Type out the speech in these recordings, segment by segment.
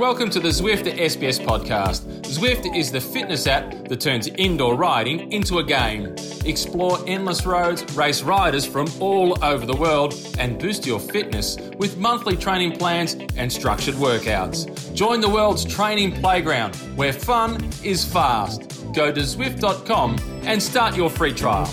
Welcome to the Zwift SBS podcast. Zwift is the fitness app that turns indoor riding into a game. Explore endless roads, race riders from all over the world, and boost your fitness with monthly training plans and structured workouts. Join the world's training playground where fun is fast. Go to Zwift.com and start your free trial.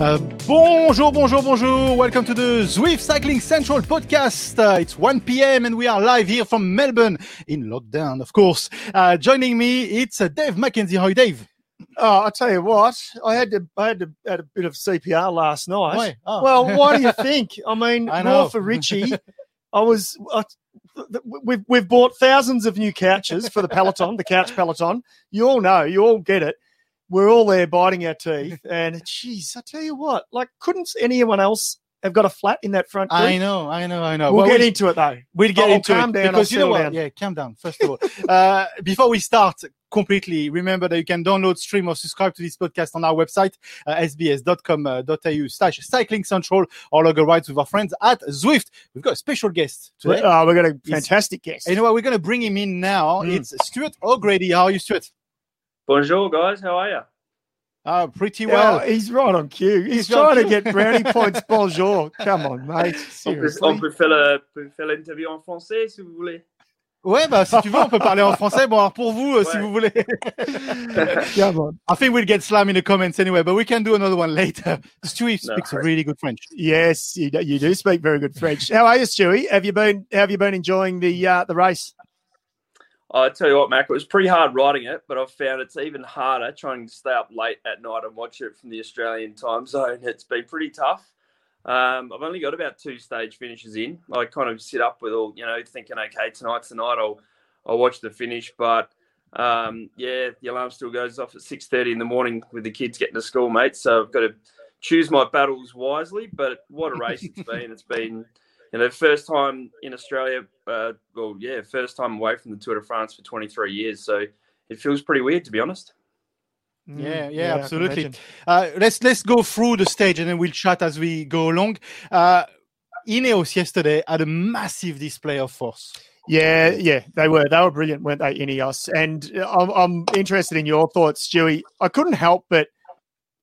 Uh, bonjour, bonjour, bonjour. Welcome to the Zwift Cycling Central podcast. Uh, it's 1 p.m. and we are live here from Melbourne in lockdown, of course. Uh, joining me, it's uh, Dave McKenzie. Hi, Dave. Oh, I tell you what, I had to, I had to, had a bit of CPR last night. Why? Oh. Well, why do you think? I mean, I more for Richie. I was, I, we've we've bought thousands of new couches for the Peloton, the couch Peloton. You all know, you all get it. We're all there biting our teeth, and geez, I tell you what, like, couldn't anyone else have got a flat in that front? I know, I know, I know. We'll Well, get we- into it though. We'll get Oh, into calm it down, because I'll you know what? down. Yeah, calm down. First of all, uh, before we start completely, remember that you can download, stream, or subscribe to this podcast on our website, uh, sbs.com.au slash cycling central, or log a rides with our friends at Zwift. We've got a special guest today. Oh, we've got a Yes. fantastic guest. And you know what? We're going to bring him in now. Mm. It's Stuart O'Grady. How are you, Stuart? Bonjour, guys. How are you? Uh, pretty Well, well. he's right on cue. He's, He's trying on to get brownie points. Bonjour. Come on, mate. On peut, Seriously. on peut faire le- peut faire l'interview en français si vous voulez. Ouais, bah, si tu veux, on peut parler en français. Bon, alors pour vous, euh, si vous voulez. Come on. I think we'll get slam in the comments anyway, but we can do another one later. Stewie No speaks worries. really good French. Yes, you do, you do speak very good French. How are you, Stewie? Have you been Have you been enjoying the uh, the race? I tell you what, Mac, it was pretty hard riding it, but I've found it's even harder trying to stay up late at night and watch it from the Australian time zone. It's been pretty tough. Um, I've only got about two stage finishes in. I kind of sit up with all, you know, thinking, okay, tonight's the night. I'll I'll watch the finish, but um, yeah, the alarm still goes off at six thirty in the morning with the kids getting to school, mate. So I've got to choose my battles wisely. But what a race it's been! It's been you know, first time in Australia. Uh, well, yeah, first time away from the Tour de France for 23 years. So it feels pretty weird, to be honest. Yeah, Mm, yeah, I can absolutely. Uh, let's let's go through the stage and then we'll chat as we go along. Uh, Ineos yesterday had a massive display of force. Yeah, yeah, they were they were brilliant, weren't they, Ineos? And uh, I'm, I'm interested in your thoughts, Stewie. I couldn't help but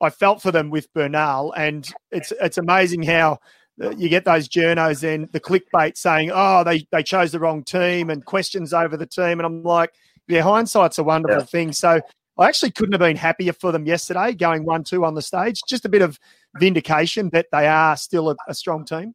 I felt for them with Bernal, and it's it's amazing how uh, you get those journos then the clickbait saying, "Oh, they they chose the wrong team," and questions over the team, and I'm like, yeah, hindsight's a wonderful Yeah. thing. So I actually couldn't have been happier for them yesterday, going one two on the stage. Just a bit of vindication that they are still a, a strong team.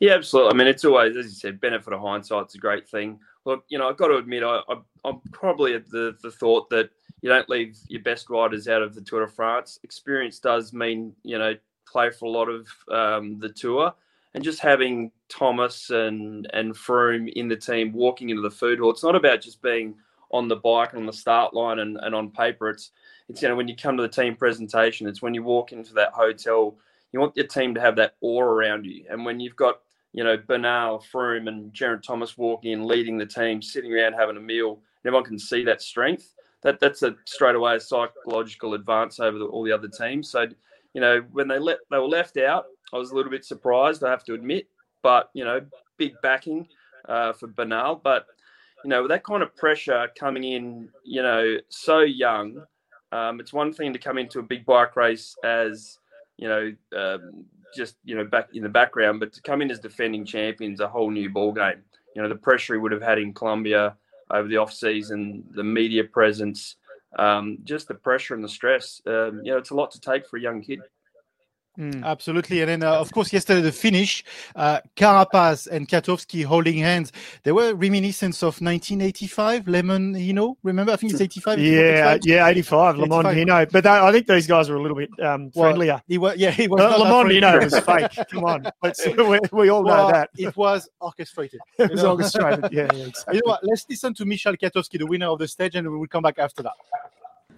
Yeah, absolutely. I mean, it's always, as you said, benefit of hindsight. It's a great thing. Look, you know, I've got to admit, I, I'm probably at the, the thought that you don't leave your best riders out of the Tour de France. Experience does mean, you know, play for a lot of um, the Tour. And just having Thomas and, and Froome in the team walking into the food hall, it's not about just being on the bike and on the start line and, and on paper. It's, it's, you know, when you come to the team presentation, it's when you walk into that hotel, you want your team to have that awe around you. And when you've got you know, Bernal, Froome, and Geraint Thomas walking in, leading the team, sitting around having a meal, everyone can see that strength. That that's a straight away a psychological advance over the, all the other teams. So, you know, when they let they were left out, I was a little bit surprised. I have to admit, but you know, big backing uh, for Bernal. But you know, with that kind of pressure coming in, you know, so young, um, it's one thing to come into a big bike race as you know, um, just you know, back in the background, but to come in as defending champions, a whole new ball game. You know, the pressure he would have had in Colombia over the off season, the media presence, um, just the pressure and the stress. Um, you know, it's a lot to take for a young kid. Absolutely. And then, uh, of course, yesterday, the finish, uh, Carapaz and Kwiatkowski holding hands. They were reminiscence of 1985, LeMond Hinault. Remember? I think it's 85. if I'm Yeah, right. yeah, 85, LeMond 85. Hinault. But they, I think these guys were a little bit um, Well, friendlier. He was, yeah, he was. Well, not Le that Monde friendly. Hinault was fake. Come on. We, we all know that. It was orchestrated. It was know. orchestrated. Yeah, yeah, exactly. You know what? Let's listen to Michal Kwiatkowski, the winner of the stage, and we will come back after that.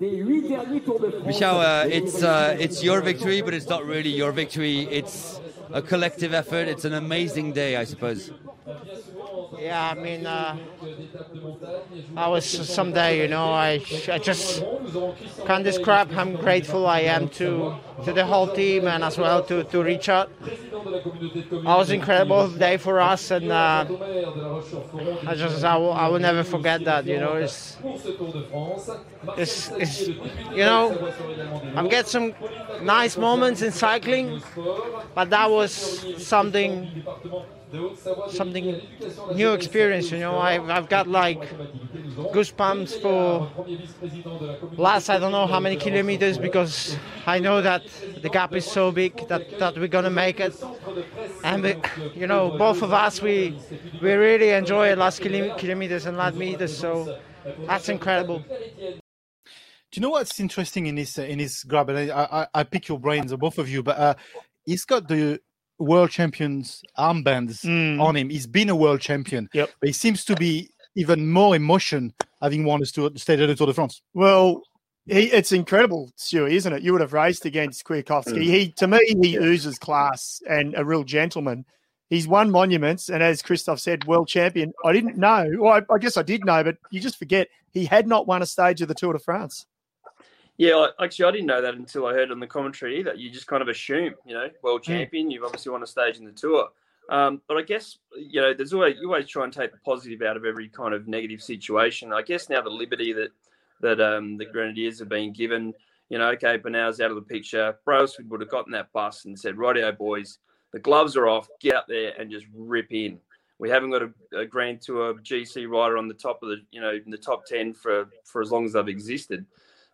Michel, uh, it's uh, it's your victory, but it's not really your victory. It's a collective effort. It's an amazing day, I suppose. Yeah, I mean, uh, I was someday, you know, I, I just can't describe how grateful I am to to the whole team and as well to, to Richard. It was incredible day for us, and uh, I just I will, I will never forget that. You know, it's, it's, it's you know, I'm get some nice moments in cycling, but that was something something new experience. You know, I've, I've got like goosebumps for last I don't know how many kilometers because I know that the gap is so big that, that we're gonna make it. And we, you know, both of us we we really enjoy last kilometers and last meters. So that's incredible. Do you know what's interesting in this uh, in this grab? And I, I, I pick your brains, both of you, but uh, he's got the world champions armbands mm. on him. He's been a world champion, yep. but he seems to be even more emotion having won the stage of the Tour de France. Well, he, it's incredible, Stuart, isn't it? You would have raced against Kwiatkowski. Mm. He, to me, he oozes class and a real gentleman. He's won monuments, and as Christoph said, world champion. I didn't know. Well, I, I guess I did know, but you just forget he had not won a stage of the Tour de France. Yeah, actually, I didn't know that until I heard on the commentary that you just kind of assume, you know, world hmm. champion, you've obviously won a stage in the tour. Um, but I guess you know, there's always you always try and take the positive out of every kind of negative situation. I guess now the liberty that that um, the Grenadiers have been given, you know, okay, Bernal's out of the picture. Brailsford would have gotten that bus and said, "Rightio, boys, the gloves are off. Get out there and just rip in." We haven't got a, a Grand Tour GC rider on the top of the, you know, in the top ten for for as long as they've existed.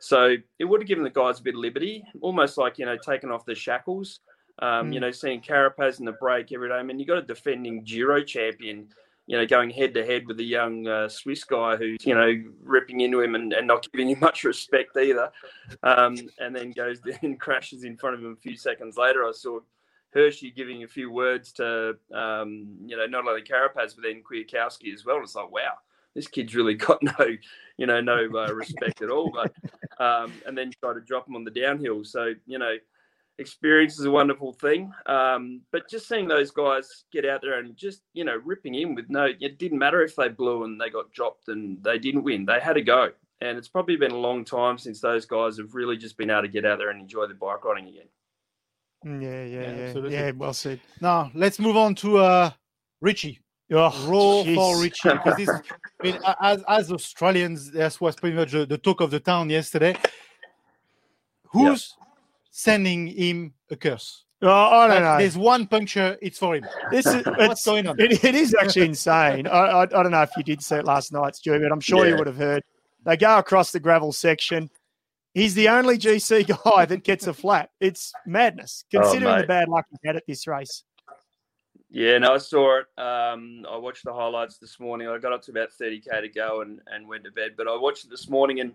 So it would have given the guys a bit of liberty, almost like, you know, taking off the shackles. Um, mm. You know, seeing Carapaz in the break every day. I mean, you've got a defending Giro champion, you know, going head to head with a young uh, Swiss guy who's, you know, ripping into him and, and not giving him much respect either. Um, and then goes and crashes in front of him a few seconds later. I saw Hirschi giving a few words to, um, you know, not only Carapaz, but then Kwiatkowski as well. It's like, wow, this kid's really got no, you know, no uh, respect at all. But um, and then try to drop them on the downhill. So you know, experience is a wonderful thing. Um, but just seeing those guys get out there and just you know ripping in with no, it didn't matter if they blew and they got dropped and they didn't win. They had to go. And it's probably been a long time since those guys have really just been able to get out there and enjoy the bike riding again. Mm, yeah, yeah, yeah, yeah. yeah well said. Now let's move on to uh, Richie. Oh, Roll geez. for Richie because this, I mean, as as Australians, this was pretty much the, the talk of the town yesterday. Who's sending him a curse? Oh, I don't know. There's one puncture. It's for him. This is what's going on. It, it is actually insane. I, I, I don't know if you did see it last night, Stu, but I'm sure yeah. you would have heard. They go across the gravel section. He's the only GC guy that gets a flat. It's madness, oh, considering oh, the bad luck he had at this race. Yeah, no, I saw it. Um, I watched the highlights this morning. I got up to about 30k to go and, and went to bed. But I watched it this morning, and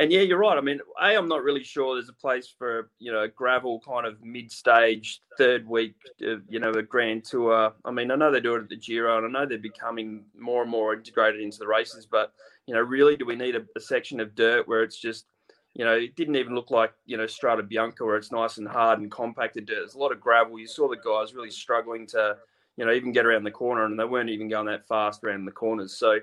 and yeah, you're right. I mean, a I'm not really sure there's a place for you know gravel kind of mid-stage third week, uh, you know, a grand tour. I mean, I know they do it at the Giro, and I know they're becoming more and more integrated into the races. But you know, really, do we need a, a section of dirt where it's just you know, it didn't even look like, you know, Strade Bianche where it's nice and hard and compacted. Dirt. There's a lot of gravel. You saw the guys really struggling to, you know, even get around the corner and they weren't even going that fast around the corners. So,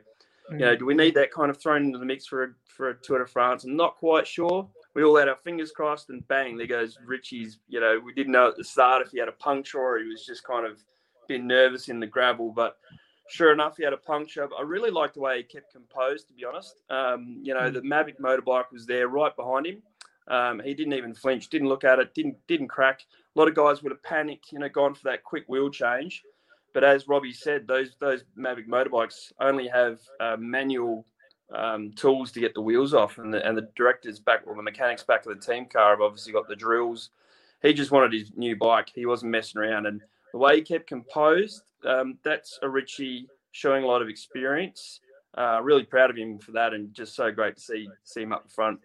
you know, do we need that kind of thrown into the mix for a, for a Tour de France? I'm not quite sure. We all had our fingers crossed and bang, there goes Richie's, you know, we didn't know at the start if he had a puncture or he was just kind of been nervous in the gravel, but sure enough, he had a puncture. I really liked the way he kept composed, to be honest. Um, you know, hmm. the Mavic motorbike was there right behind him. Um, he didn't even flinch, didn't look at it, didn't didn't crack. A lot of guys would have panicked, you know, gone for that quick wheel change. But as Robbie said, those those Mavic motorbikes only have uh, manual um, tools to get the wheels off, and the and the directors back, or the mechanics back of the team car have obviously got the drills. He just wanted his new bike. He wasn't messing around, and the way he kept composed, um, that's a Richie showing a lot of experience. Uh, really proud of him for that, and just so great to see see him up front.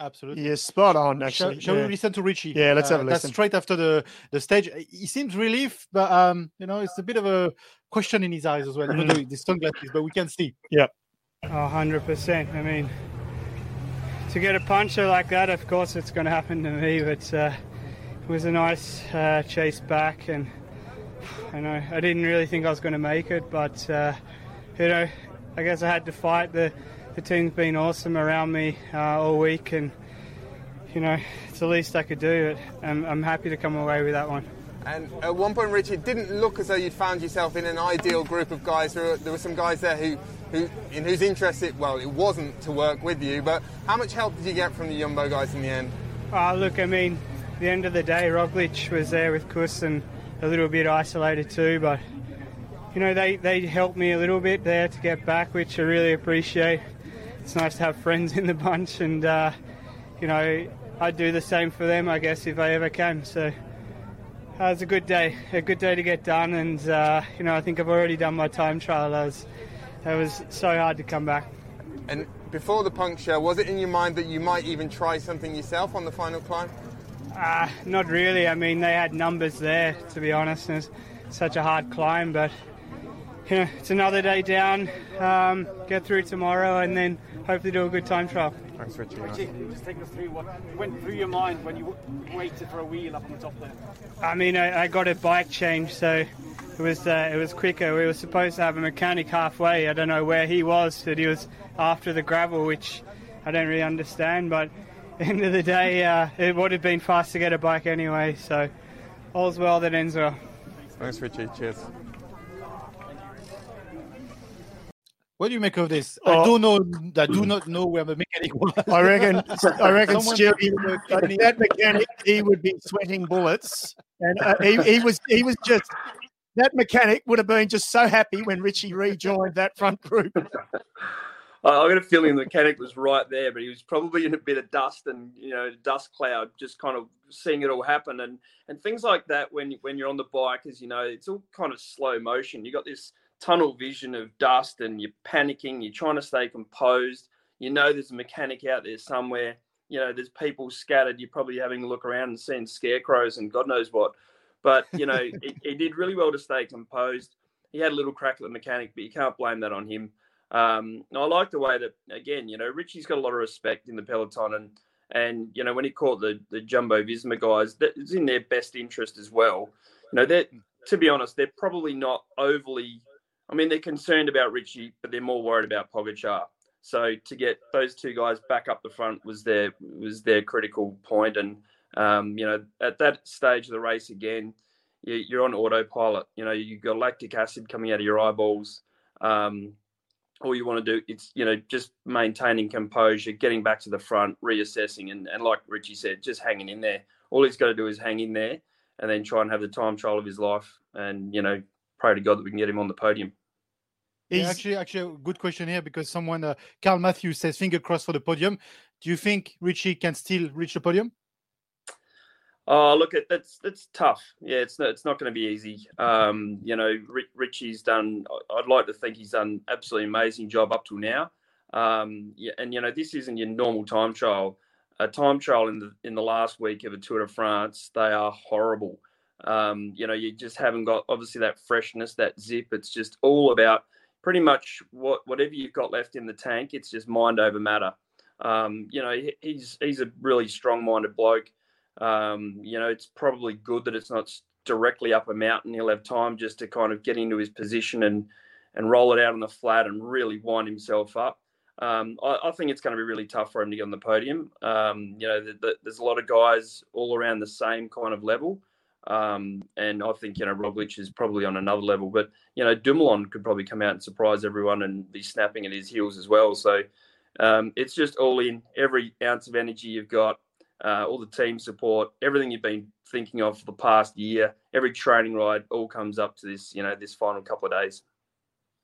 Absolutely. Yeah, spot on. Actually, shall, shall yeah. we listen to Richie? Yeah, let's have a uh, listen. That's straight after the the stage. He seems relief, but um, you know, it's a bit of a question in his eyes as well. Even though the sunglasses, but we can see. Yeah. hundred percent. I mean, to get a puncher like that, of course, it's going to happen to me. But uh, it was a nice uh, chase back, and I know I didn't really think I was going to make it, but uh, you know, I guess I had to fight. The the team's been awesome around me uh, all week, and you know, it's the least I could do. But I'm, I'm happy to come away with that one. And at one point, Rich, it didn't look as though you'd found yourself in an ideal group of guys. There were, there were some guys there who, who, in whose interest it, well, it wasn't to work with you. But how much help did you get from the Jumbo guys in the end? Uh, look, I mean, the end of the day, Roglic was there with Kuss and a little bit isolated too, but you know they, they helped me a little bit there to get back, which I really appreciate. It's nice to have friends in the bunch, and uh, you know I'd do the same for them, I guess, if I ever can. So uh, it was a good day, a good day to get done, and uh, you know I think I've already done my time trial. That was that was so hard to come back. And before the puncture, was it in your mind that you might even try something yourself on the final climb? Uh, not really. I mean, they had numbers there, to be honest. And it's such a hard climb, but you know, it's another day down. Um, get through tomorrow, and then hopefully do a good time trial. Thanks, Richie. Richie, just take us through what went through your mind when you waited for a wheel up on the top there. I mean, I, I got a bike change, so it was uh, it was quicker. We were supposed to have a mechanic halfway. I don't know where he was, but he was after the gravel, which I don't really understand. But end of the day, uh, it would have been fast to get a bike anyway. So all's well that ends well. Thanks, Richie. Cheers. What do you make of this? I Oh. don't know. I do not know where the mechanic was. I reckon. I reckon Someone- Stu, that mechanic, he would be sweating bullets, and uh, he, he was he was just that mechanic would have been just so happy when Richie rejoined that front group. I I got a feeling the mechanic was right there, but he was probably in a bit of dust and you know dust cloud, just kind of seeing it all happen and and things like that. When when you're on the bike, as you know, it's all kind of slow motion. You got this tunnel vision of dust, and you're panicking. You're trying to stay composed. You know there's a mechanic out there somewhere. You know there's people scattered. You're probably having a look around and seeing scarecrows and God knows what. But you know he, he did really well to stay composed. He had a little crack at the mechanic, but you can't blame that on him. Um, I like the way that again, you know, Richie's got a lot of respect in the peloton, and and you know when he caught the the Jumbo Visma guys, that it's in their best interest as well. You know, that to be honest, they're probably not overly. I mean, they're concerned about Richie, but they're more worried about Pogacar. So to get those two guys back up the front was their was their critical point. and um, you know at that stage of the race again, you, you're on autopilot. You know you've got lactic acid coming out of your eyeballs. Um, all you want to do it's you know just maintaining composure getting back to the front reassessing and, and like richie said just hanging in there all he's got to do is hang in there and then try and have the time trial of his life and you know pray to god that we can get him on the podium Yeah, actually, actually, a good question here because someone, uh, Carl Matthews, says finger crossed for the podium. Do you think Richie can still reach the podium? Oh, look, it, that's that's tough. Yeah, it's not, it's not going to be easy. Um, you know, Ri- Richie's done. I- I'd like to think he's done absolutely amazing job up till now. Um, yeah, and you know, this isn't your normal time trial. A time trial in the in the last week of a Tour de France, they are horrible. Um, you know, you just haven't got obviously that freshness, that zip. It's just all about pretty much what whatever you've got left in the tank. It's just mind over matter. Um, you know, he's he's a really strong-minded bloke. Um, you know, it's probably good that it's not directly up a mountain. He'll have time just to kind of get into his position and and roll it out on the flat and really wind himself up. Um, I, I think it's going to be really tough for him to get on the podium. Um, you know, the, the, there's a lot of guys all around the same kind of level. Um, and I think, you know, Roglic is probably on another level. But, you know, Dumoulin could probably come out and surprise everyone and be snapping at his heels as well. So um, it's just all in every ounce of energy you've got, uh, all the team support, everything you've been thinking of for the past year, every training ride all comes up to this, you know, this final couple of days.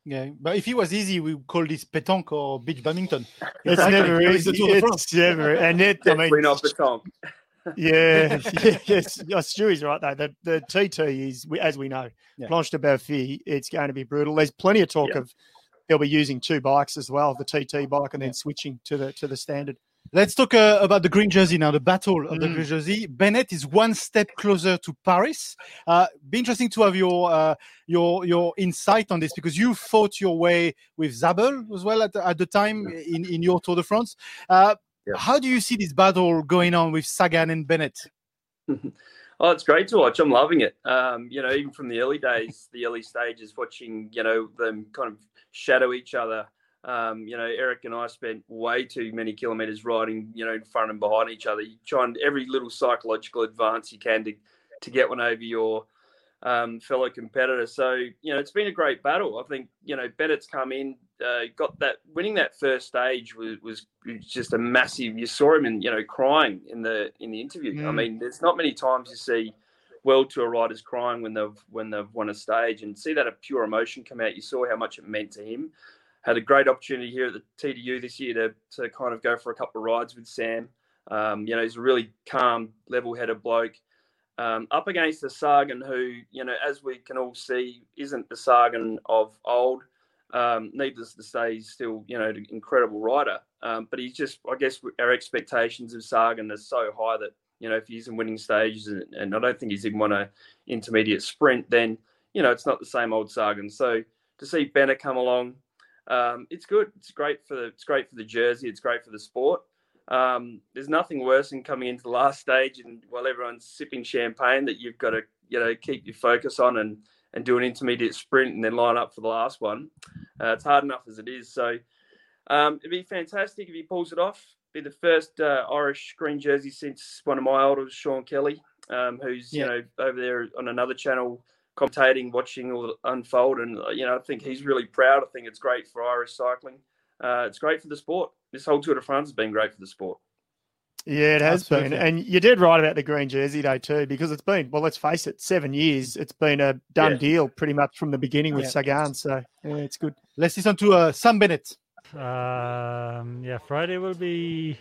Yeah, but if it was easy, we would call this petanque or beach badminton. It's never easy. the Tour de France. It's never, and it, I mean, not Baton. Yeah, yeah, yes, yeah, Stewie's right though. The the TT is, as we know, Yeah. Planche de Belfi. It's going to be brutal. There's plenty of talk Yeah. of they'll be using two bikes as well, the TT bike, and then switching to the to the standard. Let's talk uh, about the green jersey now, the battle of the Mm. green jersey. Bennett is one step closer to Paris. Uh, be interesting to have your uh, your your insight on this because you fought your way with Zabel as well at the, at the time in, in your Tour de France. Yeah. How do you see this battle going on with Sagan and Bennett? Oh, it's great to watch. I'm loving it. Um, you know, even from the early days, the early stages, watching you know them kind of shadow each other. Um, you know, Erik and I spent way too many kilometres riding, you know, in front and behind each other. You try and every little psychological advance you can to to get one over your um, fellow competitor. So you know, it's been a great battle. I think you know Bennett's come in, uh, got that winning that first stage was, was just a massive. You saw him in you know crying in the in the interview. Mm. I mean, there's not many times you see world tour riders crying when they've when they've won a stage and see that a pure emotion come out. You saw how much it meant to him. Had a great opportunity here at the TDU this year to to kind of go for a couple of rides with Sam. Um, you know, he's a really calm, level-headed bloke um, up against the Sagan, who, you know, as we can all see, isn't the Sagan of old. Um, needless to say, he's still, you know, an incredible rider. Um, but he's just, I guess, our expectations of Sagan are so high that, you know, if he's in winning stages and, and I don't think he's even won an intermediate sprint, then, you know, it's not the same old Sagan. So to see Bennett come along, um, it's good. It's great for the, it's great for the jersey. It's great for the sport. Um, there's nothing worse than coming into the last stage and while everyone's sipping champagne that you've got to you know keep your focus on and and do an intermediate sprint and then line up for the last one. Uh, it's hard enough as it is. So um, it'd be fantastic if he pulls it off. Be the first uh, Irish green jersey since one of my idols, Sean Kelly, um, who's yeah. you know over there on another channel commentating, watching all unfold, and uh, you know I think he's really proud. I think it's great for Irish cycling. Uh, it's great for the sport this whole Tour de France has been great for the sport. Yeah, it has That's been. Perfect. And you did right about the green jersey day too, because it's been, well, let's face it, seven years. It's been a done yeah. deal pretty much from the beginning with yeah. Sagan. So yeah, it's good. Let's listen to uh, Sam Bennett. Um, yeah, Friday will be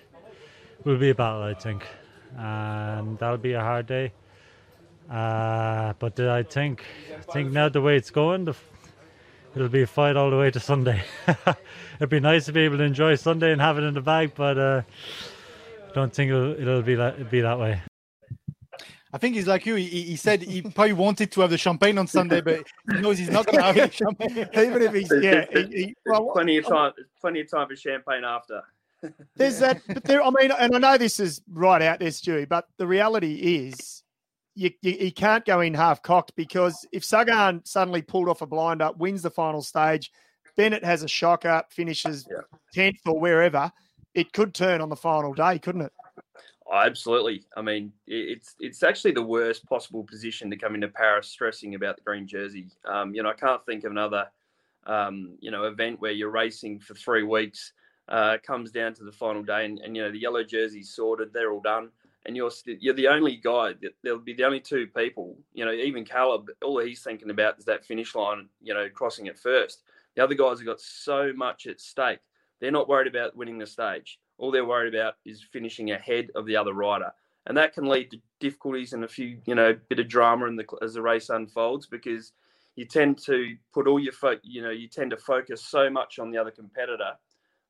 will be a battle, I think, and that'll be a hard day. Uh, but I think I think now the way it's going, the it'll be a fight all the way to Sunday. It'd be nice to be able to enjoy Sunday and have it in the bag, but uh, I don't think it'll, it'll be that be that way. I think he's like you. He, he, said he probably wanted to have the champagne on Sunday, but he knows he's not going to have the champagne. Even if he's yeah, he, he, well, plenty of time, plenty of time for champagne after. There's that, but there. I mean, and I know this is right out there, Stewie, but the reality is you, you, you, can't go in half cocked because if Sagan suddenly pulled off a blinder, wins the final stage, Bennett has a shocker, finishes yeah. 10th or wherever, it could turn on the final day, couldn't it? Oh, absolutely. I mean, it's it's actually the worst possible position to come into Paris stressing about the green jersey. Um, you know, I can't think of another, um, you know, event where you're racing for three weeks, uh, comes down to the final day, and, and you know the yellow jersey's sorted, they're all done and you're you're the only guy. There'll be the only two people. You know, even Caleb. All he's thinking about is that finish line. You know, crossing it first. The other guys have got so much at stake. They're not worried about winning the stage. All they're worried about is finishing ahead of the other rider, and that can lead to difficulties and a few, you know, bit of drama in the as the race unfolds because you tend to put all your fo- you know, you tend to focus so much on the other competitor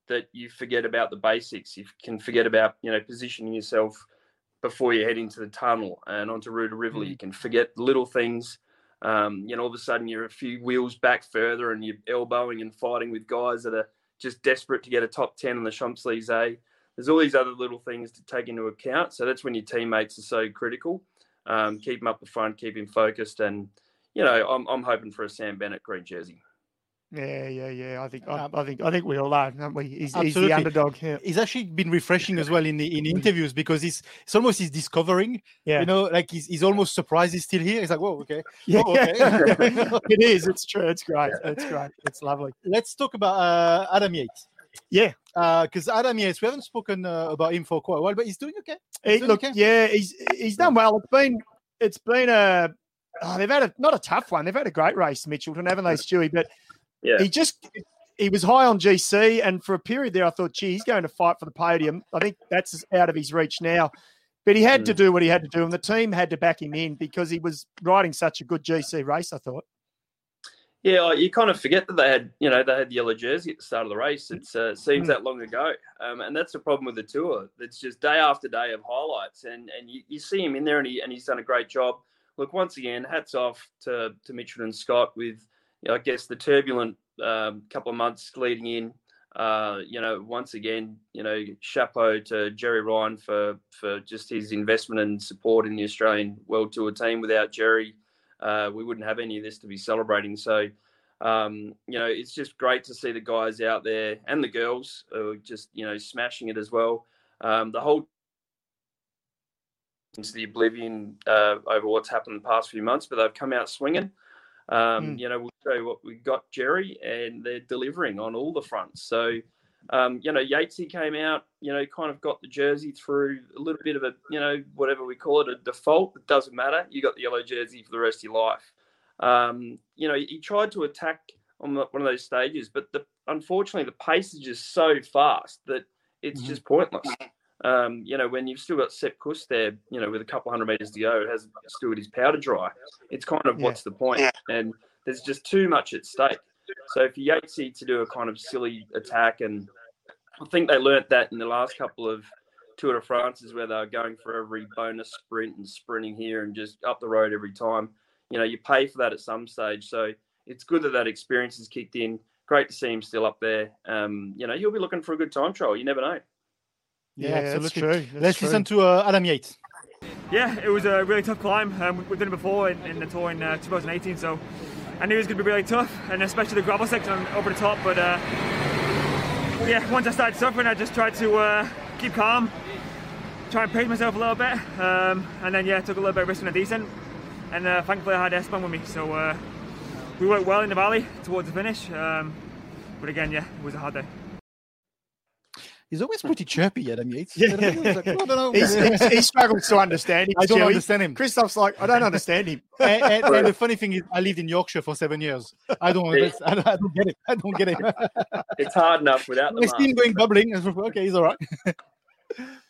that you forget about the basics. You can forget about you know positioning yourself before you head into the tunnel and onto Rue de Rivoli. Mm. You can forget little things. Um, you know, all of a sudden you're a few wheels back further and you're elbowing and fighting with guys that are just desperate to get a top 10 on the Champs Elysees. There's all these other little things to take into account. So that's when your teammates are so critical. Um, keep him up the front, keep him focused. And, you know, I'm, I'm hoping for a Sam Bennett green jersey. Yeah, yeah, yeah. I think I, I, think I think we all are, aren't we? He's, he's the underdog. Yeah. He's actually been refreshing as well in the in interviews because he's it's almost he's discovering. Yeah. You know, like he's, he's almost surprised he's still here. He's like, whoa, okay. Yeah, oh, okay. it is. It's true. It's great. It's great. It's lovely. Let's talk about uh, Adam Yates. Yeah, because uh, Adam Yates, we haven't spoken uh, about him for quite a while, but he's doing okay. He's he, doing look, okay. yeah, he's he's done well. It's been it's been a oh, they've had a not a tough one. They've had a great race, Mitchelton, haven't they, Stewie? But yeah. He just he was high on GC, and for a period there, I thought, gee, he's going to fight for the podium. I think that's out of his reach now. But he had mm. to do what he had to do, and the team had to back him in because he was riding such a good GC race. I thought. Yeah, you kind of forget that they had, you know, they had the yellow jersey at the start of the race. It uh, seems mm. that long ago, um, and that's the problem with the tour. It's just day after day of highlights, and and you, you see him in there, and he and he's done a great job. Look, once again, hats off to to Mitchelton-Scott with I guess the turbulent um, couple of months leading in. uh, you know, once again, you know, chapeau to Gerry Ryan for for just his investment and support in the Australian World Tour team. Without Gerry, uh, we wouldn't have any of this to be celebrating. So, um, you know, it's just great to see the guys out there and the girls are just you know smashing it as well. Um, the whole into the oblivion uh, over what's happened in the past few months, but they've come out swinging. Um, Mm. You know, we'll show you what we got, Gerry, and they're delivering on all the fronts. So, um, you know, Yatesy came out, you know, kind of got the jersey through a little bit of a, you know, whatever we call it, a default. It doesn't matter. You got the yellow jersey for the rest of your life. Um, you know, he tried to attack on one of those stages, but the, unfortunately, the pace is just so fast that it's Mhm. just pointless. Um, you know, when you've still got Sepp Kuss there, you know, with a couple hundred meters to go, it hasn't still got his powder dry. It's kind of Yeah. what's the point? And there's just too much at stake. So if you Yatesy to do a kind of silly attack, and I think they learnt that in the last couple of Tour de France's where they were going for every bonus sprint and sprinting here and just up the road every time. You know, you pay for that at some stage. So it's good that that experience has kicked in. Great to see him still up there. Um, you know, he'll be looking for a good time trial. You never know. Yeah, Yeah, that's true. That's Let's true. listen to uh, Adam Yates. Yeah, it was a really tough climb. Um, we've done it before in, in the tour in uh, 2018, so I knew it was going to be really tough, and especially the gravel section over the top. But uh, yeah, once I started suffering, I just tried to uh, keep calm, try and pace myself a little bit, um, and then yeah, took a little bit of risk on the descent. And uh, thankfully, I had Esteban with me, so uh, we worked well in the valley towards the finish. Um, but again, yeah, it was a hard day. He's always hmm. pretty chirpy, Adam Yates. Yeah. I don't know, I don't know. He's, he's, he struggles to understand him. I don't Stewie. understand him. Christoph's like, I don't understand him. and, and- and the funny thing is, I lived in Yorkshire for seven years. I don't, understand- I don't, I don't get it. I don't get it. It's hard enough without the I see him mask. going bubbling. I was like, Okay, he's all right.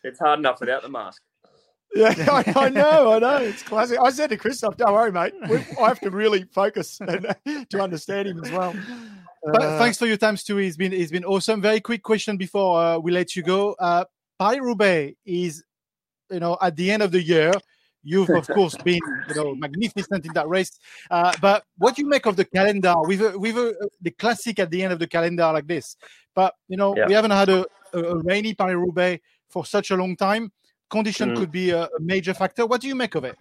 It's hard enough without the mask. Yeah, I, I know, I know. It's classic. I said to Christoph, don't worry, mate. We, I have to really focus and, to understand him as well. Uh, Thanks for your time, Stu. It's been it's been awesome. Very quick question before uh, we let you go. Uh, Paris Roubaix is, you know, at the end of the year. You've of course been, you know, magnificent in that race. Uh, but what do you make of the calendar with a, with a, the classic at the end of the calendar like this? But you know, Yeah. we haven't had a, a, a rainy Paris Roubaix for such a long time. Condition Mm. could be a major factor. What do you make of it?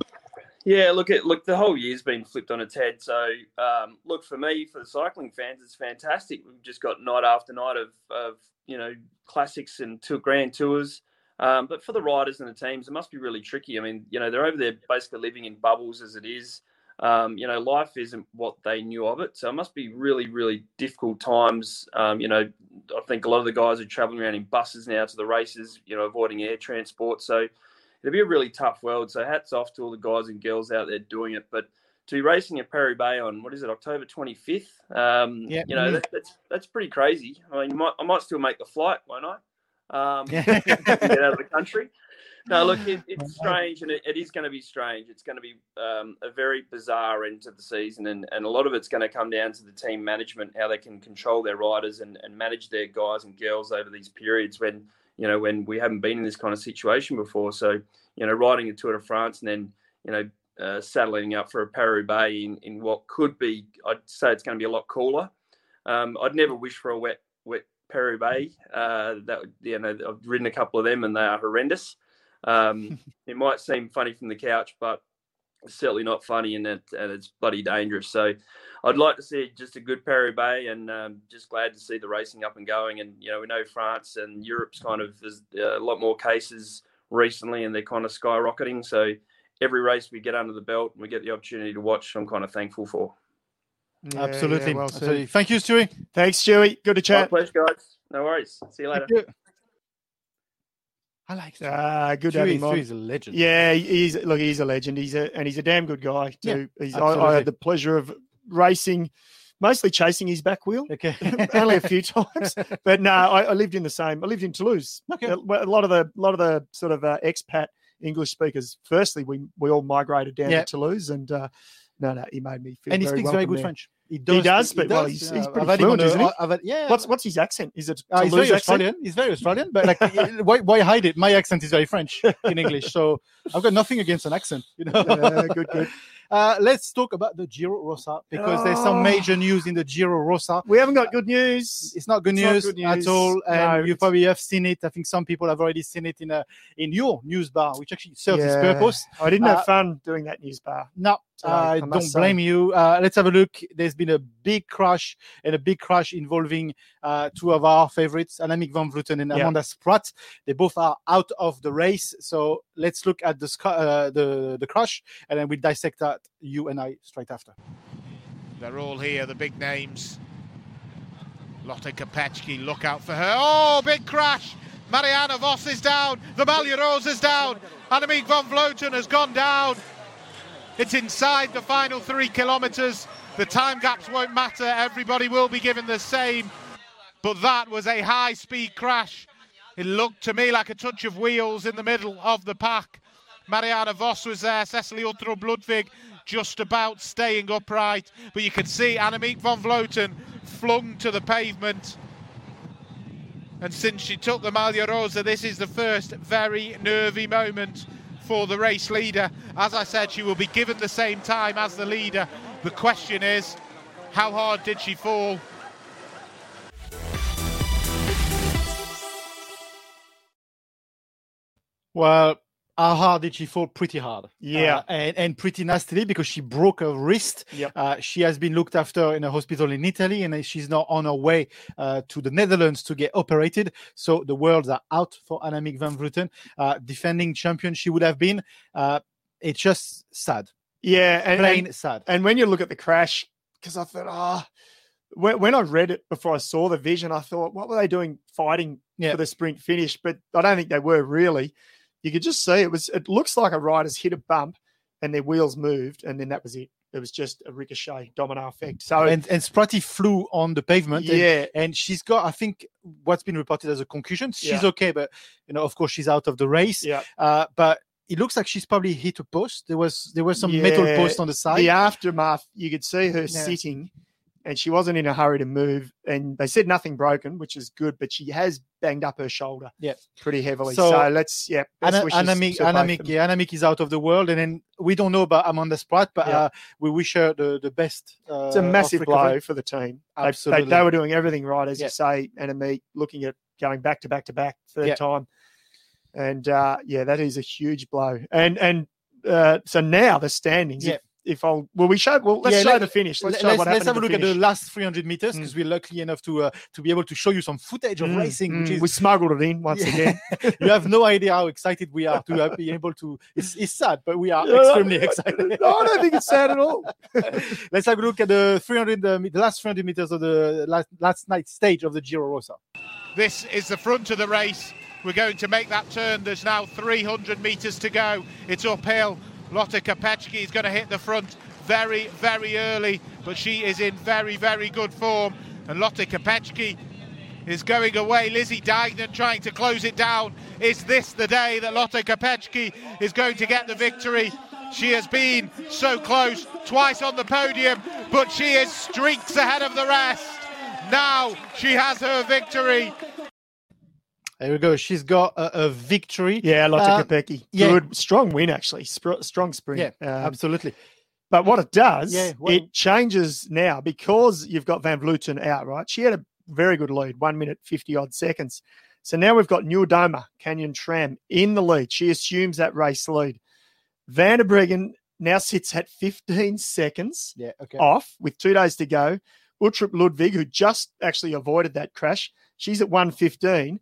Yeah, look look. The whole year's been flipped on its head. So, um, look for me, for the cycling fans, it's fantastic. We've just got night after night of, of you know classics and two grand tours. Um, but for the riders and the teams, it must be really tricky. I mean, you know, they're over there basically living in bubbles as it is. Um, you know, life isn't what they knew of it, so it must be really, really difficult times. Um, you know, I think a lot of the guys are traveling around in buses now to the races. You know, avoiding air transport. So it'll be a really tough world. So hats off to all the guys and girls out there doing it. But to be racing at Paris Roubaix on what is it, October 25th? Um, Yeah. You know, Mm. that, that's that's pretty crazy. I mean, you might, I might still make the flight, won't I? Um, get out of the country. No, look, it, it's strange, and it, it is going to be strange. It's going to be um, a very bizarre end to the season, and, and a lot of it's going to come down to the team management, how they can control their riders and, and manage their guys and girls over these periods when you know when we haven't been in this kind of situation before. So you know, riding a Tour de France and then you know uh, saddling up for a Paris Roubaix in, in what could be, I'd say it's going to be a lot cooler. Um, I'd never wish for a wet wet Paris Roubaix. Uh, that would, you know, I've ridden a couple of them and they are horrendous. Um, it might seem funny from the couch, but certainly not funny and, it, and it's bloody dangerous. So I'd like to see just a good Paris Roubaix and um, just glad to see the racing up and going. And, you know, we know France and Europe's kind of, there's uh, a lot more cases recently and they're kind of skyrocketing. So every race we get under the belt and we get the opportunity to watch, I'm kind of thankful for. Yeah, Absolutely. yeah, well Absolutely. Thank you, Stewie. Thanks, Stewie. Good to chat. My chat. pleasure, guys. No worries. See you later. Thank you. I like Stewie. Ah, good to have Stewie, him on. Stewie's a legend. Yeah, he's look, he's a legend. He's a and he's a damn good guy too. he's, I, I had the pleasure of racing, mostly chasing his back wheel. Okay. Only a few times, but no, I, I lived in the same. I lived in Toulouse. Okay. A, a lot of the lot of the sort of uh, expat English speakers. Firstly, we we all migrated down Yeah. to Toulouse, and uh, no, no, he made me feel. and he very speaks very good there. French. He does. He does, he but well, he's, yeah. he's I've pretty had him on fluent, isn't he? I've had- yeah. What's what's his accent? Is it Uh, he's very accent? Australian. He's very Australian, but like, why, why hide it? My accent is very French in English, so I've got nothing against an accent. You know. Yeah, good, good. Uh, let's talk about the Giro Rosa because there's some Oh. major news in the Giro Rosa. We haven't got good news. It's not good, It's not news, at all, and No, you probably have seen it. I think some people have already seen it in a in your news bar, which actually serves its Yeah. purpose. I didn't Uh, have fun doing that news bar. No, today, I I don't must blame you. Uh, let's have a look. There's been a big crash and a big crash involving uh, two of our favorites, Annemiek van Vleuten and Yeah. Amanda Spratt. They both are out of the race. So let's look at the uh, the the crash, and then we'll dissect that you and I straight after. They're all here, the big names. Lotte Kopecky, look out for her. Oh, big crash. Marianne Vos is down. The Malheureux is down. Annemiek van Vleuten has gone down. It's inside the final three kilometres. The time gaps won't matter. Everybody will be given the same. But that was a high speed crash. It looked to me like a touch of wheels in the middle of the pack. Marianne Vos was there, Cecilie Uttrup Ludwig just about staying upright. But you can see Annemiek van Vleuten flung to the pavement. And since she took the Maglia Rosa, this is the first very nervy moment for the race leader. As I said, she will be given the same time as the leader. The question is, how hard did she fall? Well, how hard did she fall? Pretty hard. Yeah. Uh, and, and pretty nastily because she broke her wrist. Yep. Uh, she has been looked after in a hospital in Italy and she's now on her way uh, to the Netherlands to get operated. So the worlds are out for Annemiek van Vleuten. Uh, defending champion she would have been. Uh, it's just sad. Yeah, and, Plain and, sad. and when you look at the crash, because I thought, ah, when, when I read it before I saw the vision, I thought, what were they doing fighting Yeah. for the sprint finish? But I don't think they were really. You could just see it was. It looks like a rider's hit a bump, and their wheels moved, and then that was it. It was just a ricochet domino effect. So and and Spratty flew on the pavement. Yeah. and, she's got I think what's been reported as a concussion. She's Yeah. okay, but you know, of course, she's out of the race. Yeah. Uh, but it looks like she's probably hit a post. There was there was some metal post on the side. The aftermath, you could see her Yeah. sitting, and she wasn't in a hurry to move. And they said nothing broken, which is good, but she has banged up her shoulder, Yeah. pretty heavily. So- So, let's, yeah, best Anna, wishes Annemiek, to both Annemiek, of them. yeah, Annemiek is out of the world, and then we don't know about Amanda Spratt, but Yeah. uh, we wish her the the best. Uh, It's a massive blow for the team. They- They, Absolutely. they, were doing everything right, as Yeah. you say, and me looking at going back to back to back third Yeah. time, and uh, yeah, that is a huge blow. And and uh, so now the standings. Yeah. If, if I'll, well, we show. Well, let's Yeah, show let- the finish. Let's Let- show let's, what let's have a look the at the last 300 meters because we're lucky enough to uh, to be able to show you some footage of Mm, racing, which mm, is we smuggled it in once Yeah. again. you have no idea how excited we are to uh, be able to. It's, it's sad, but we are extremely excited. No, I don't think it's sad at all. Let's have a look at the 300, uh, the last 300 meters of the last, last night's stage of the Giro Rosa. This is the front of the race. We're going to make that turn. There's now 300 metres to go. It's uphill. Lotte Kopecky is going to hit the front very, very early, but she is in very, very good form. And Lotte Kopecky is going away. Lizzie Deignan trying to close it down. Is this the day that Lotte Kopecky is going to get the victory? She has been so close, twice on the podium, but she is streaks ahead of the rest. Now she has her victory. There we go. She's got a, a victory. Yeah, Lotte Uh, Kopecky. yeah. Good, strong win actually. Strong sprint. Yeah, Um, absolutely. But what it does, Yeah, well- it changes now because you've got Van Vleuten out, right? She had a very good lead, one minute, 50 odd seconds. So now we've got Niewiadoma, Canyon SRAM in the lead. She assumes that race lead. Van der Breggen now sits at 15 seconds Yeah, okay. off with two days to go. Uttrup Ludwig, who just actually avoided that crash, she's at 115.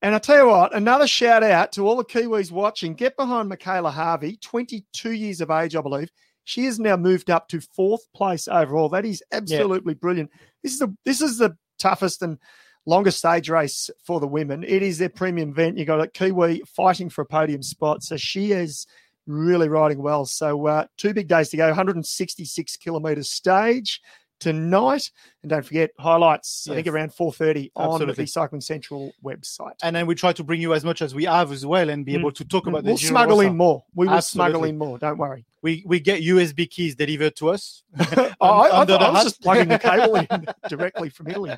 And I tell you what, another shout out to all the Kiwis watching. Get behind Mikayla Harvey, 22 years of age, I believe. She has now moved up to fourth place overall. That is absolutely brilliant. This is the this is the toughest and longest stage race for the women. It is their premium event. You got a Kiwi fighting for a podium spot. So she is really riding well. So uh, two big days to go, 166 kilometres stage tonight. And don't forget highlights, I think Yes. around 4.30 on the Cycling Central website. And then we try to bring you as much as we have as well and be Mm. able to talk about the We'll smuggle in more. We will smuggle in more. Don't worry. We we get USB keys delivered to us. I, I, the I was just plugging the cable in directly from Italy.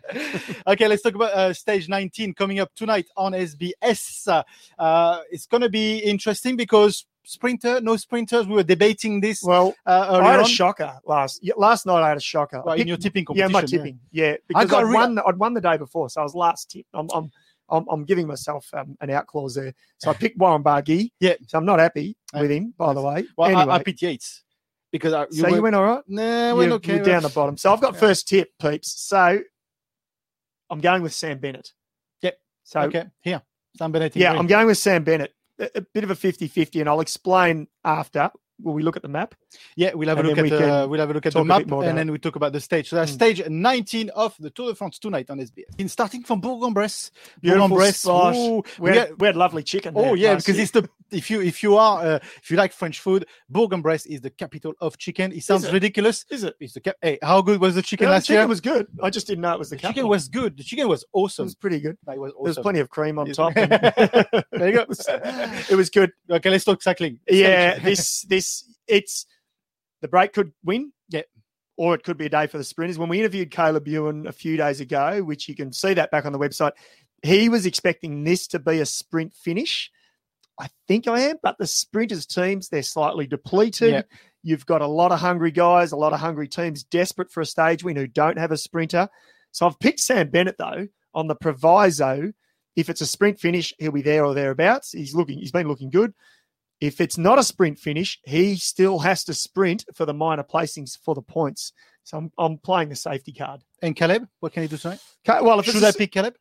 okay, let's talk about uh, stage 19 coming up tonight on SBS. Uh, uh, it's going to be interesting because sprinter, no sprinters. We were debating this. Well, uh, earlier I had a shocker last last night. I had a shocker. I Well, in your tipping competition, Yeah, my competition, yeah. tipping. Yeah, I got I'd won. I'd won the day before, so I was last tip. I'm I'm I'm, I'm giving myself um, an out clause there. So I picked Warren Barguil. Yeah. So I'm not happy with him, by the way. Well, anyway, I, I picked Yates because I, so you went all right. Nah, you, went okay. You're down the bottom. So I've got first tip, peeps. So I'm going with Sam Bennett. Yep. So okay, here, Sam Bennett. yeah, green. I'm going with Sam Bennett. A, a bit of a 50-50, and I'll explain after. Will we look at the map? Yeah, we'll have a look at we uh, we'll have a look at the map and then we talk about the stage. So that's stage 19 of the Tour de France tonight on SBS. In starting from Bourg-en-Bresse, Bourg-en-Bresse. splash. We we had, get- we had lovely chicken. Oh yeah, because it's the if you if you are uh, if you like French food, Bourg-en-Bresse is the capital of chicken. It sounds it? ridiculous. Is it? It's the cap- hey, how good was the chicken Yeah, the last chicken year? was good. I just didn't know it was the, the chicken was good. The chicken was awesome. It was pretty good. It was There was plenty of cream on top. and- there you go. it, was, good. Okay, let's talk cycling. Yeah, this this it's the break could win. Yeah. Or it could be a day for the sprinters. When we interviewed Caleb Ewan a few days ago, which you can see that back on the website, he was expecting this to be a sprint finish. I think I am, but the sprinters teams, they're slightly depleted. Yeah. You've got a lot of hungry guys, a lot of hungry teams desperate for a stage win who don't have a sprinter. So I've picked Sam Bennett though on the proviso. If it's a sprint finish, he'll be there or thereabouts. He's looking, he's been looking good. If it's not a sprint finish, he still has to sprint for the minor placings for the points. So I'm, I'm playing the safety card. And Caleb, what can you do tonight? Well, if Should I pick Caleb?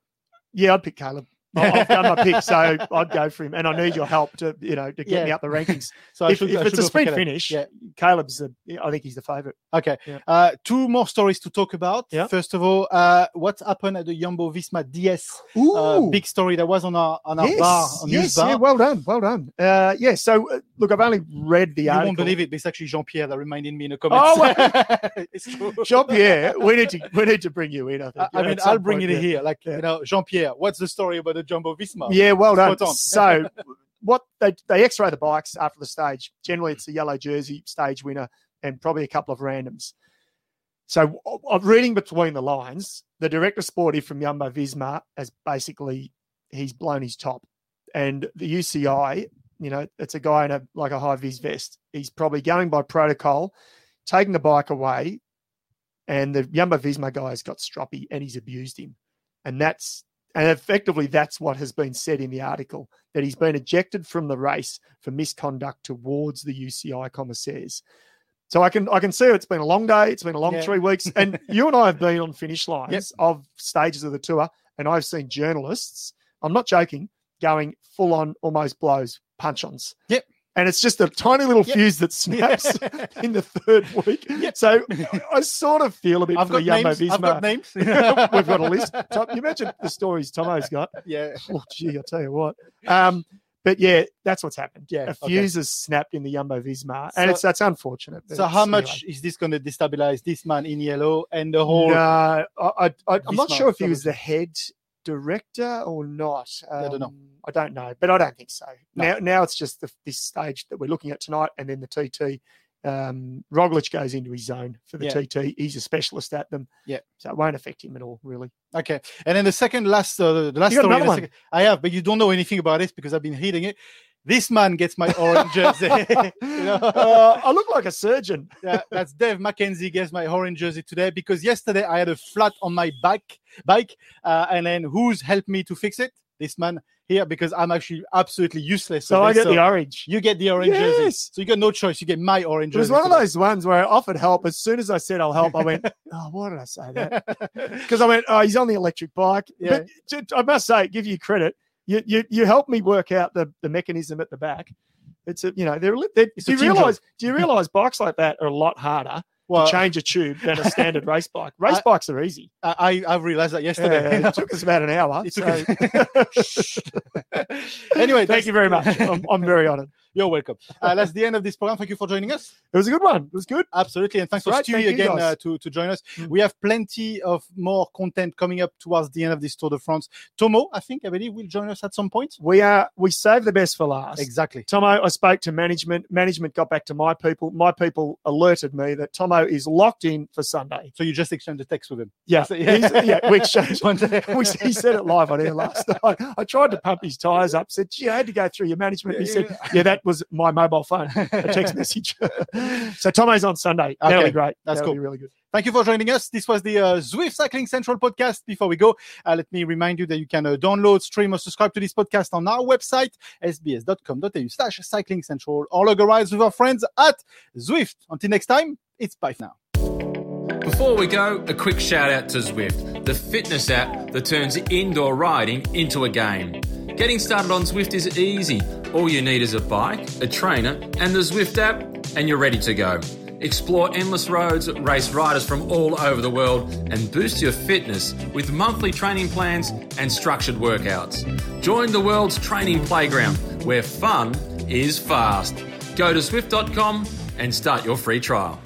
yeah, I'd pick Caleb. I've done my pick, so I'd go for him. And I need your help to, you know, to get me up the rankings. So I if should- if it's a sprint finish, Yeah. Caleb's, the, I think he's the favourite. Okay. Yeah. Uh, two more stories to talk about. Yeah. First of all, uh, what happened at the Jumbo Visma DS? Uh, Ooh. big story that was on our on our yes, bar on news yes, bar. yeah, well done, well done. Uh, yeah, so uh, look, I've only read the you article. won't believe it, but it's actually Jean Pierre that reminded me in the comments. Oh, it's true. Jean Pierre, we need to we need to bring you in. I think. I, I mean, I'll bring it yeah. here. Like you know, Jean Pierre. What's the story about the Jumbo Visma? Yeah, well done. On. So, what they they X-ray the bikes after the stage. Generally, it's a yellow jersey stage winner and probably a couple of randoms. So, I'm reading between the lines. The director sportive from Jumbo Visma has basically he's blown his top, and the UCI, you know, it's a guy in a like a high vis vest. He's probably going by protocol, taking the bike away, and the Jumbo Visma guy's got stroppy and he's abused him, and that's and effectively, that's what has been said in the article that he's been ejected from the race for misconduct towards the UCI commissaires. So I can I can see it's been a long day. It's been a long Yeah. three weeks, and you and I have been on finish lines of stages of the tour, and I've seen journalists. I'm not joking, going full on almost blows, punch ons. Yep. And it's just a tiny little Yep. fuse that snaps in the third week. So I sort of feel a bit I've for got the Jumbo. Visma. I've got names. We've got a list. Tom, you imagine the stories Tomo's got. Yeah. Oh, gee, I'll tell you what. Um, but yeah, that's what's happened. Yeah, a okay. fuse has snapped in the Jumbo Visma, and So- it's that's unfortunate. So how anyway. much is this going to destabilize this man in yellow and the whole? No, I, I, I, I'm not sure if he was the head director or not. I don't know. Um, I don't know, but I don't think so. No. Now, now it's just the, this stage that we're looking at tonight, and then the TT. Um, Roglic goes into his zone for the Yeah. TT. He's a specialist at them. Yeah. so it won't affect him at all, really. Okay, and then the second last, uh, the last story. the one? second- I have, but you don't know anything about it because I've been reading it. This man gets my orange jersey. you know? Uh, I look like a surgeon. yeah, that's Dave McKenzie gets my orange jersey today because yesterday I had a flat on my back bike, uh, and then who's helped me to fix it? This man here because I'm actually absolutely useless. So I get the orange. You get the orange jersey, so you got no choice. You get my orange jersey. It was one of those ones where I offered help. As soon as I said I'll help, I went, "Oh, why did I say that?" Because I went, "Oh, he's on the electric bike." Yeah. But I must say, give you credit. You you you helped me work out the the mechanism at the back. It's a you know they're, they're do you realize do you realize bikes like that are a lot harder Well, to change a tube than a standard race bike? Race I- bikes are easy. I I realized that Yeah, yesterday. it took us about an hour. So- anyway, Thank you very much. I'm, I'm very honoured. You're welcome. Uh, that's the end of this program. Thank you for joining us. It was a good one. It was good. Absolutely. And thanks Right, for thank Stewie you, again uh, to, to join us. We have plenty of more content coming up towards the end of this Tour de France. Tomo, I think, I believe, will join us at some point. We are we saved the best for last. Exactly. Tomo, I spoke to management. Management got back to my people. My people alerted me that Tomo is locked in for Sunday. So you just exchanged a text with him. Yeah, So- he's- yeah, which One day. which he said it live on air last night. I tried to pump his tires up. Said, "Gee, I had to go through your management." He said, "Yeah, that was my mobile phone, a text message." so Tomo's on Sunday. That'll Okay, be great. that's That'll cool. be really good. Thank you for joining us. This was the uh, Zwift Cycling Central podcast. Before we go, uh, let me remind you that you can uh, download, stream, or subscribe to this podcast on our website, sbs.com.au slash cycling central, or log a ride with our friends at Zwift. Until next time, it's bye for now. Before we go, a quick shout out to Zwift, the fitness app that turns indoor riding into a game. Getting started on Zwift is easy. All you need is a bike, a trainer, and the Zwift app, and you're ready to go. Explore endless roads, race riders from all over the world, and boost your fitness with monthly training plans and structured workouts. Join the world's training playground where fun is fast. Go to Zwift.com and start your free trial.